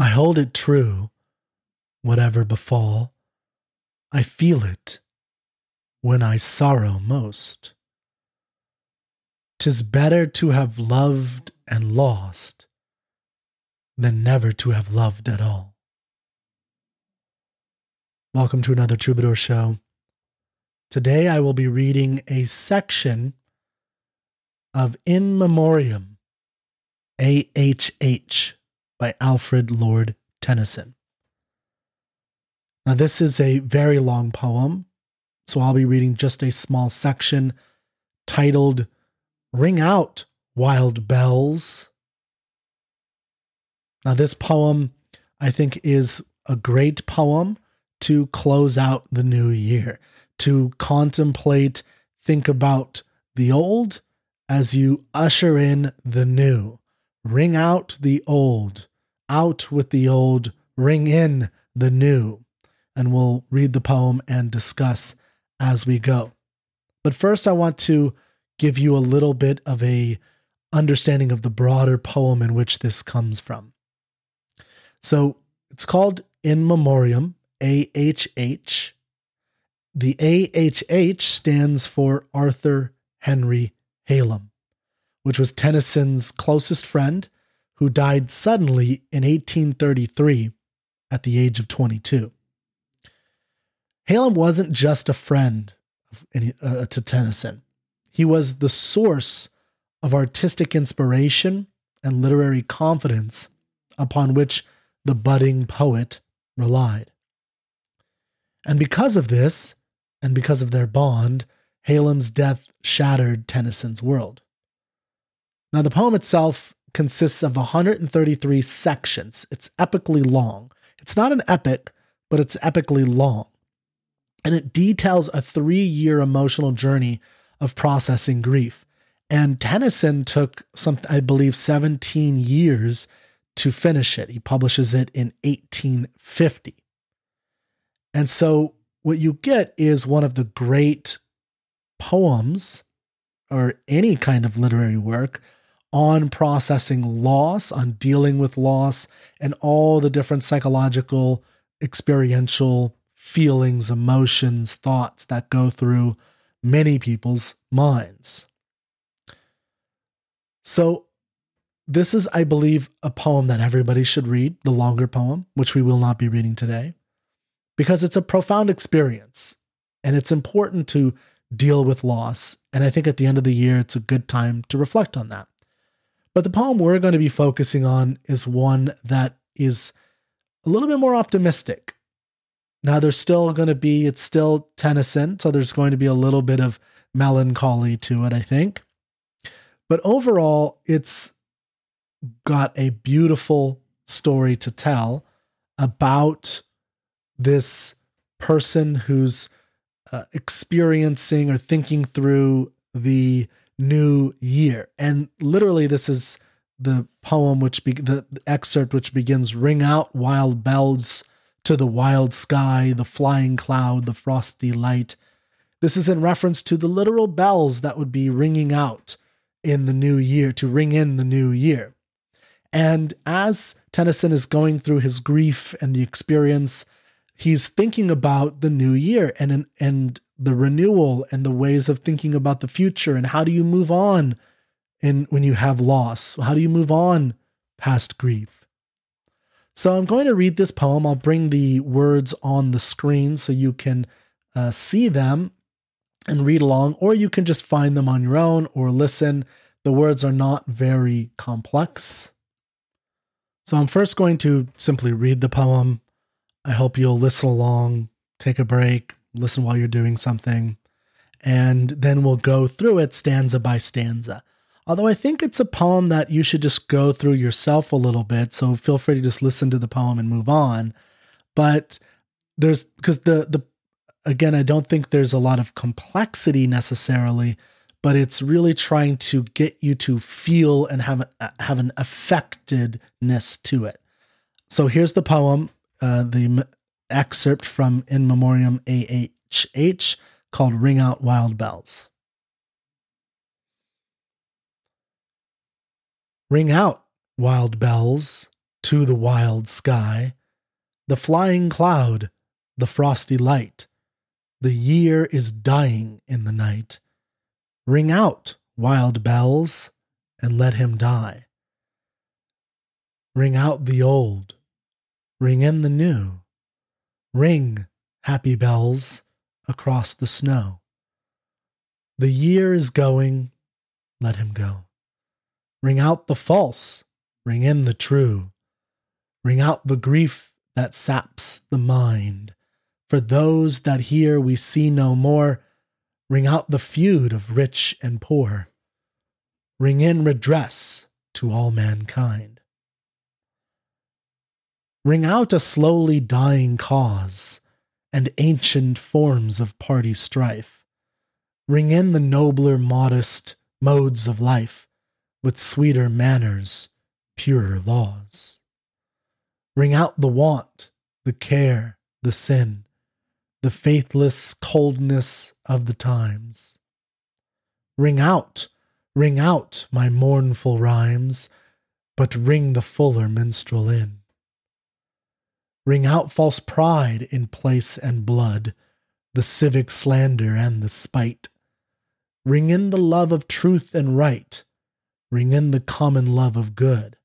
I hold it true, whatever befall. I feel it when I sorrow most. 'Tis better to have loved and lost than never to have loved at all. Welcome to another Troubadour Show. Today I will be reading a section of In Memoriam, AHH, by Alfred Lord Tennyson. Now, this is a very long poem, so I'll be reading just a small section titled Ring Out, Wild Bells. Now, this poem, I think, is a great poem to close out the new year, to contemplate, think about the old as you usher in the new. Ring out the old, out with the old, ring in the new. And we'll read the poem and discuss as we go. But first, I want to give you a little bit of a understanding of the broader poem in which this comes from. So it's called In Memoriam, AHH. The AHH stands for Arthur Henry Hallam, which was Tennyson's closest friend who died suddenly in 1833 at the age of 22. Hallam wasn't just a friend any, uh, to Tennyson, he was the source of artistic inspiration and literary confidence upon which the budding poet relied. And because of this, and because of their bond, Hallam's death shattered Tennyson's world. Now, the poem itself consists of 133 sections. It's epically long. It's not an epic, but it's epically long. And it details a three year emotional journey of processing grief. And Tennyson took some, I believe, 17 years to finish it. He publishes it in 1850. And so what you get is one of the great poems or any kind of literary work on processing loss, on dealing with loss, and all the different psychological, experiential feelings, emotions, thoughts that go through many people's minds. So, this is, I believe, a poem that everybody should read, the longer poem, which we will not be reading today, because it's a profound experience and it's important to deal with loss. And I think at the end of the year, it's a good time to reflect on that. But the poem we're going to be focusing on is one that is a little bit more optimistic. Now, there's still going to be, it's still Tennyson, so there's going to be a little bit of melancholy to it, I think. But overall, it's got a beautiful story to tell about this person who's uh, experiencing or thinking through the new year. And literally, this is the poem, which be- the, excerpt which begins Ring out wild bells to the wild sky, the flying cloud, the frosty light. This is in reference to the literal bells that would be ringing out in the new year, to ring in the new year. And as Tennyson is going through his grief and the experience, he's thinking about the new year and and the renewal and the ways of thinking about the future and how do you move on in when you have loss? How do you move on past grief? So I'm going to read this poem. I'll bring the words on the screen so you can uh, see them and read along, or you can just find them on your own or listen. The words are not very complex. So I'm first going to simply read the poem. I hope you'll listen along, take a break, listen while you're doing something, and then we'll go through it stanza by stanza. Although I think it's a poem that you should just go through yourself a little bit, so feel free to just listen to the poem and move on. But there's because the the again, I don't think there's a lot of complexity necessarily, but it's really trying to get you to feel and have have an affectedness to it. So here's the poem, uh, the excerpt from In Memoriam AHH called Ring Out Wild Bells. Ring out, wild bells, to the wild sky, the flying cloud, the frosty light. The year is dying in the night. Ring out, wild bells, and let him die. Ring out the old, ring in the new. Ring, happy bells, across the snow. The year is going, let him go. Ring out the false, ring in the true. Ring out the grief that saps the mind. For those that here we see no more, ring out the feud of rich and poor. Ring in redress to all mankind. Ring out a slowly dying cause and ancient forms of party strife. Ring in the nobler, modest modes of life with sweeter manners, purer laws. Ring out the want, the care, the sin, the faithless coldness of the times. Ring out, ring out my mournful rhymes, but ring the fuller minstrel in. Ring out false pride in place and blood, the civic slander and the spite. Ring in the love of truth and right, ring in the common love of good.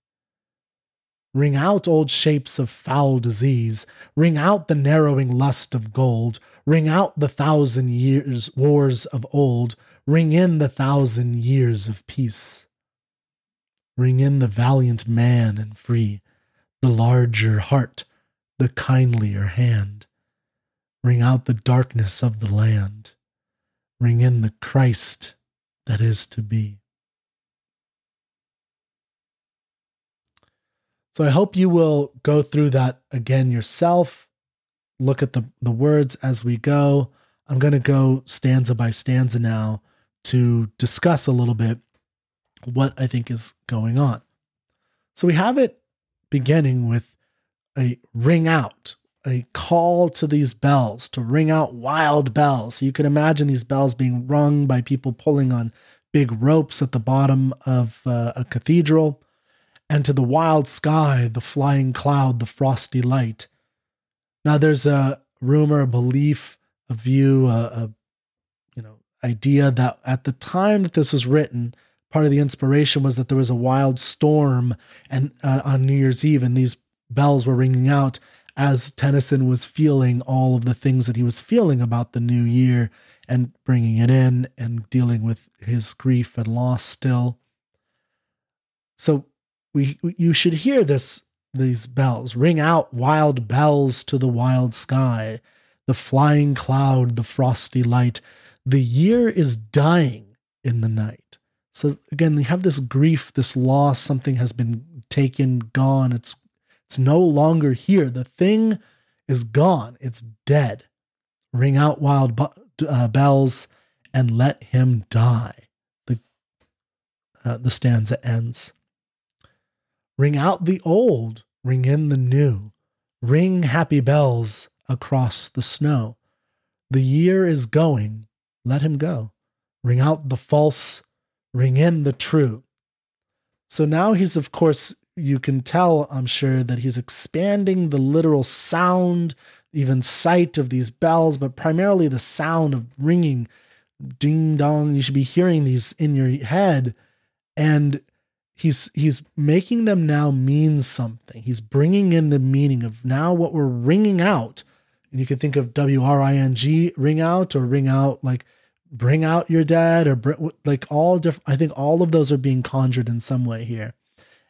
Ring out old shapes of foul disease. Ring out the narrowing lust of gold. Ring out the thousand years wars of old. Ring in the thousand years of peace. Ring in the valiant man and free, the larger heart, the kindlier hand. Ring out the darkness of the land. Ring in the Christ that is to be. So I hope you will go through that again yourself. Look at the, the words as we go. I'm going to go stanza by stanza now to discuss a little bit what I think is going on. So we have it beginning with a ring out, a call to these bells to ring out wild bells. So you can imagine these bells being rung by people pulling on big ropes at the bottom of uh, a cathedral and to the wild sky, the flying cloud, the frosty light. Now, there's a rumor, a belief, a view, a, a you know idea that at the time that this was written, part of the inspiration was that there was a wild storm and uh, on New Year's Eve, and these bells were ringing out as Tennyson was feeling all of the things that he was feeling about the new year and bringing it in and dealing with his grief and loss still. So we you should hear this these bells. Ring out wild bells to the wild sky. The flying cloud the frosty light. The year is dying in the night. So again you have this grief this loss. Something has been taken gone. It's it's no longer here the thing is gone it's dead ring out wild bu- uh, bells and let him die the uh, the stanza ends Ring out the old, ring in the new. Ring happy bells across the snow. The year is going, let him go. Ring out the false, ring in the true. So now he's, of course, you can tell, I'm sure, that he's expanding the literal sound, even sight of these bells, but primarily the sound of ringing ding dong. You should be hearing these in your head. And he's he's making them now mean something. He's bringing in the meaning of now what we're ringing out. And you can think of W R I N G ring out or ring out like bring out your dad or bring, like all different I think all of those are being conjured in some way here.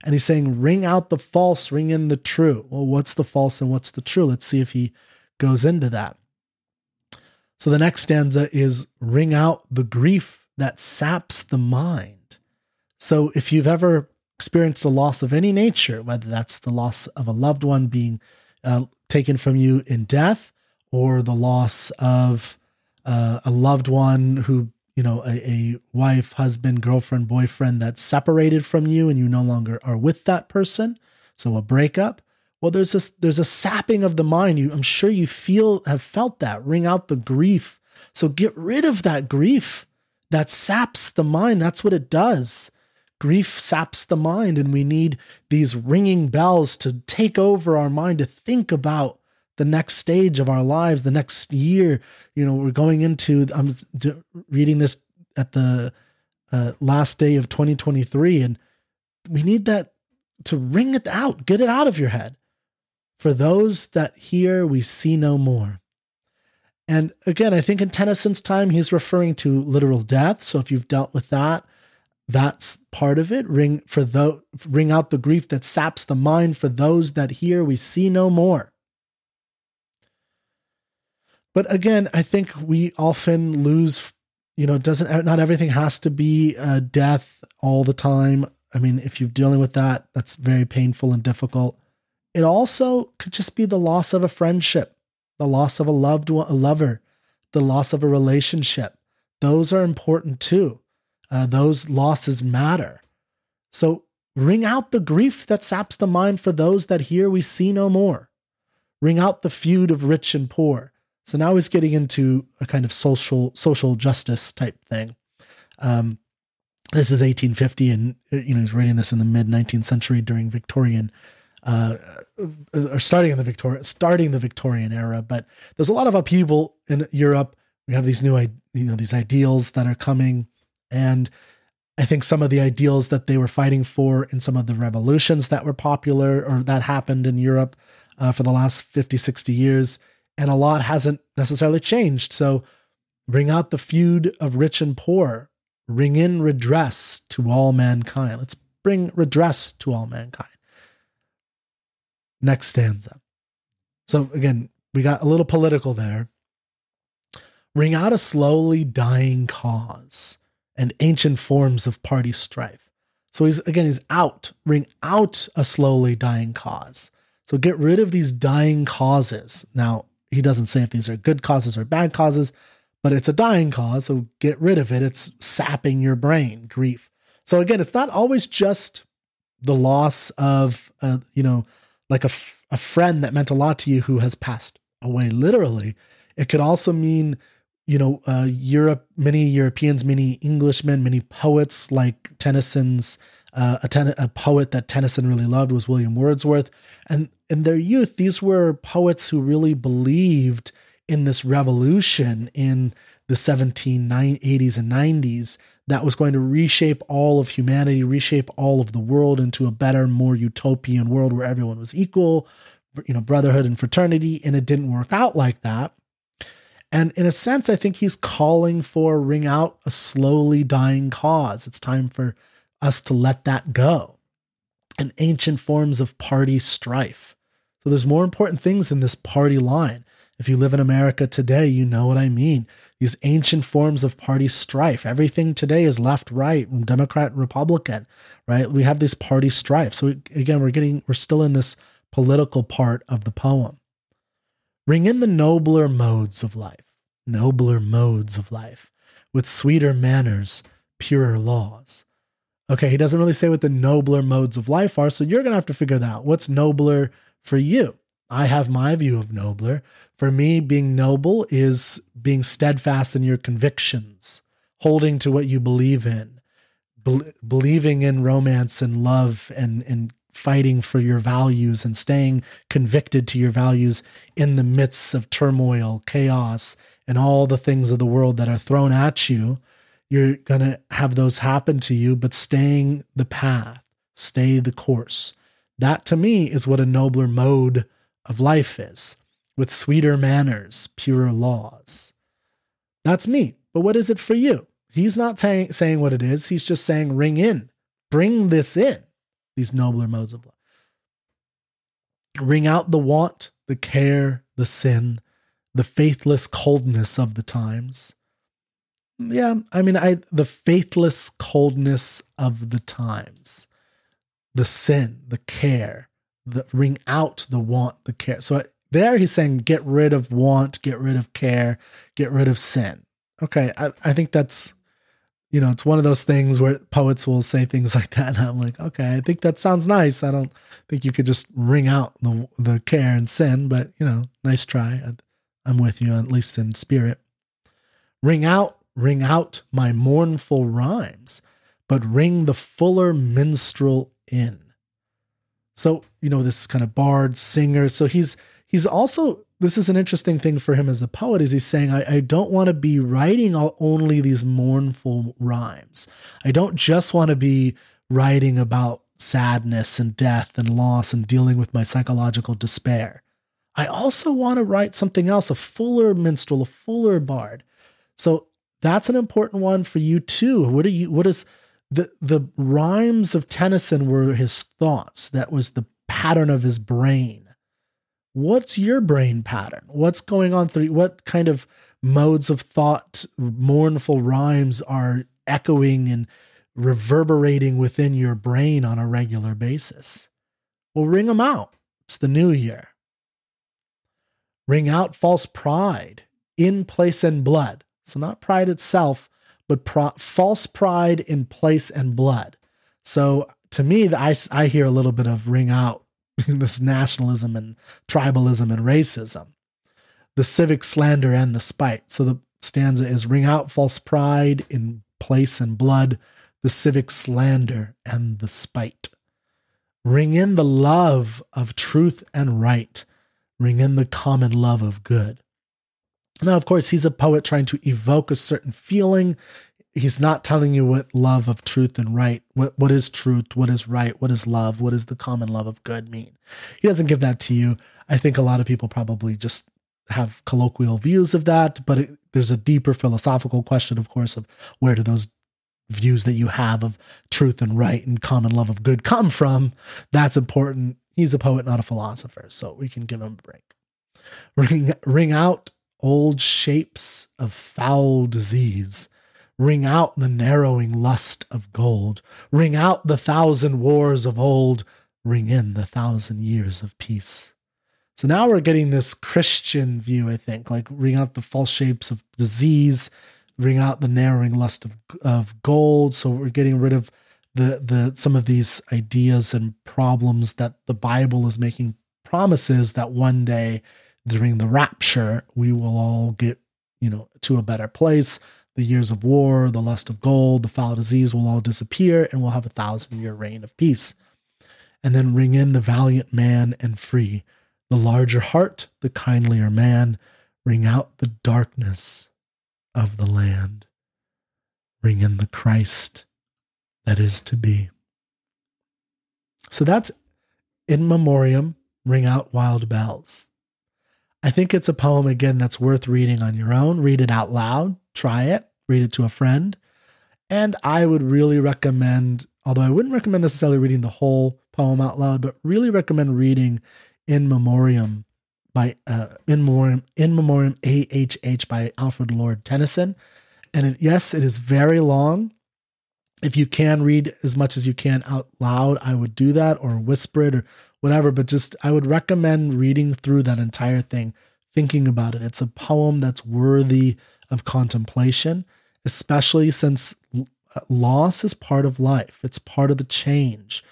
And he's saying ring out the false, ring in the true. Well, what's the false and what's the true? Let's see if he goes into that. So the next stanza is ring out the grief that saps the mind. So if you've ever experienced a loss of any nature, whether that's the loss of a loved one being uh, taken from you in death or the loss of uh, a loved one who, you know, a, a wife, husband, girlfriend, boyfriend that's separated from you and you no longer are with that person. So a breakup. Well, there's this there's a sapping of the mind. You, I'm sure you feel have felt that. Ring out the grief. So get rid of that grief that saps the mind. That's what it does grief saps the mind, and we need these ringing bells to take over our mind to think about the next stage of our lives, the next year. You know, we're going into, I'm reading this at the uh, last day of 2023, and we need that to ring it out, get it out of your head. For those that hear, we see no more. And again, I think in Tennyson's time, he's referring to literal death. So if you've dealt with that, that's part of it. Ring for the ring out the grief that saps the mind. For those that hear, we see no more. But again, I think we often lose. You know, doesn't not everything has to be uh, death all the time. I mean, if you're dealing with that, that's very painful and difficult. It also could just be the loss of a friendship, the loss of a loved one, a lover, the loss of a relationship. Those are important too. Uh, those losses matter. So ring out the grief that saps the mind for those that hear we see no more. Ring out the feud of rich and poor. So now he's getting into a kind of social social justice type thing. Um, this is 1850, and you know he's writing this in the mid 19th century during Victorian uh, or starting in the Victoria, starting the Victorian era. But there's a lot of upheaval in Europe. We have these new, you know, these ideals that are coming, and I think some of the ideals that they were fighting for in some of the revolutions that were popular or that happened in Europe uh, for the last 50, 60 years, and a lot hasn't necessarily changed. So bring out the feud of rich and poor, ring in redress to all mankind. Let's bring redress to all mankind. Next stanza. So again, we got a little political there. Ring out a slowly dying cause and ancient forms of party strife. So he's again, he's out, ring out a slowly dying cause. So get rid of these dying causes. Now, he doesn't say if these are good causes or bad causes, but it's a dying cause. So get rid of it. It's sapping your brain, grief. So again, it's not always just the loss of, uh, you know, like a, f- a friend that meant a lot to you who has passed away literally. It could also mean, you know, uh, Europe, many Europeans, many Englishmen, many poets like Tennyson's, uh, a, ten- a poet that Tennyson really loved was William Wordsworth. And in their youth, these were poets who really believed in this revolution in the 1780s and 90s that was going to reshape all of humanity, reshape all of the world into a better, more utopian world where everyone was equal, you know, brotherhood and fraternity. And it didn't work out like that. And in a sense, I think he's calling for ring out a slowly dying cause. It's time for us to let that go. And ancient forms of party strife. So there's more important things than this party line. If you live in America today, you know what I mean. These ancient forms of party strife. Everything today is left, right, Democrat, Republican, right? We have this party strife. So again, we're getting, we're still in this political part of the poem. Ring in the nobler modes of life, nobler modes of life, with sweeter manners, purer laws. Okay, he doesn't really say what the nobler modes of life are, so you're going to have to figure that out. What's nobler for you? I have my view of nobler. For me, being noble is being steadfast in your convictions, holding to what you believe in, be- believing in romance and love and, and fighting for your values and staying convicted to your values in the midst of turmoil, chaos, and all the things of the world that are thrown at you. You're going to have those happen to you, but staying the path, stay the course. That to me is what a nobler mode of life is with sweeter manners, purer laws. That's me. But what is it for you? He's not saying, saying what it is. He's just saying, ring in, bring this in, these nobler modes of life. Ring out the want, the care, the sin, the faithless coldness of the times. Yeah, I mean, I the faithless coldness of the times, the sin, the care, the ring out the want, the care. So there he's saying, get rid of want, get rid of care, get rid of sin. Okay, I, I think that's, you know, it's one of those things where poets will say things like that. And I'm like, okay, I think that sounds nice. I don't think you could just ring out the, the care and sin, but, you know, nice try. I'm with you, at least in spirit. Ring out, ring out my mournful rhymes, but ring the fuller minstrel in. So, you know, this kind of bard, singer. So he's he's also this is an interesting thing for him as a poet is he's saying I, I don't want to be writing all, only these mournful rhymes i don't just want to be writing about sadness and death and loss and dealing with my psychological despair i also want to write something else a fuller minstrel a fuller bard so that's an important one for you too what are you what is the the rhymes of tennyson were his thoughts that was the pattern of his brain what's your brain pattern? What's going on through what kind of modes of thought, mournful rhymes are echoing and reverberating within your brain on a regular basis? Well, ring them out. It's the new year. Ring out false pride in place and blood. So, not pride itself, but pro- false pride in place and blood. So, to me, I, I hear a little bit of ring out this nationalism and tribalism and racism, the civic slander and the spite. So the stanza is ring out false pride in place and blood, the civic slander and the spite. Ring in the love of truth and right, ring in the common love of good. Now, of course, he's a poet trying to evoke a certain feeling. He's not telling you what love of truth and right what what is truth what is right what is love what is the common love of good mean. He doesn't give that to you. I think a lot of people probably just have colloquial views of that but it, there's a deeper philosophical question of course of where do those views that you have of truth and right and common love of good come from? That's important. He's a poet not a philosopher so we can give him a break. Ring ring out old shapes of foul disease Ring out the narrowing lust of gold. Ring out the thousand wars of old. Ring in the thousand years of peace. So now we're getting this Christian view, I think, like ring out the false shapes of disease, ring out the narrowing lust of, of gold. So we're getting rid of the the some of these ideas and problems that the Bible is making promises that one day during the rapture we will all get you know to a better place the years of war, the lust of gold, the foul disease will all disappear, and we'll have a thousand year reign of peace. And then ring in the valiant man and free, the larger heart, the kindlier man, ring out the darkness of the land. Ring in the Christ that is to be. So that's in memoriam, ring out wild bells. I think it's a poem, again, that's worth reading on your own. Read it out loud, try it, read it to a friend. And I would really recommend, although I wouldn't recommend necessarily reading the whole poem out loud, but really recommend reading In Memoriam by uh, In Memoriam In Memoriam AHH by Alfred Lord Tennyson. And it, yes, it is very long. If you can read as much as you can out loud, I would do that or whisper it or whatever, but just I would recommend reading through that entire thing, thinking about it. It's a poem that's worthy of contemplation, especially since loss is part of life, it's part of the change.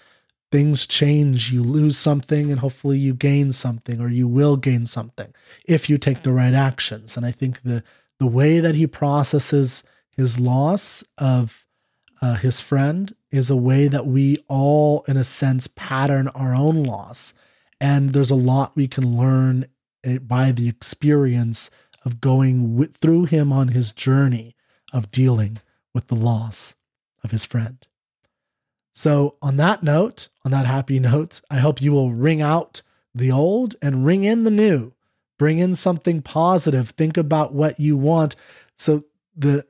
Things change, you lose something, and hopefully you gain something, or you will gain something if you take the right actions. And I think the the way that he processes his loss of uh, his friend is a way that we all, in a sense, pattern our own loss. And there's a lot we can learn eh, by the experience of going with, through him on his journey of dealing with the loss of his friend. So, on that note, on that happy note, I hope you will ring out the old and ring in the new. Bring in something positive. Think about what you want. So, the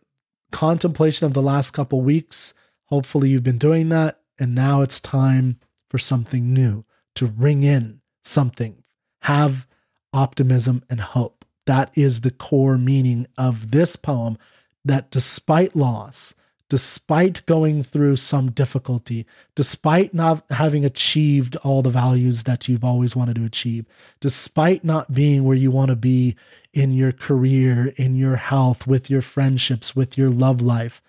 contemplation of the last couple weeks. Hopefully, you've been doing that. And now it's time for something new to ring in something. Have optimism and hope. That is the core meaning of this poem that despite loss, despite going through some difficulty, despite not having achieved all the values that you've always wanted to achieve, despite not being where you want to be in your career, in your health, with your friendships, with your love life,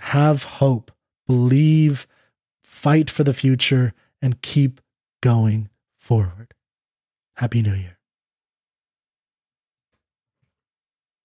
have hope, believe, fight for the future, and keep going forward. Happy New Year.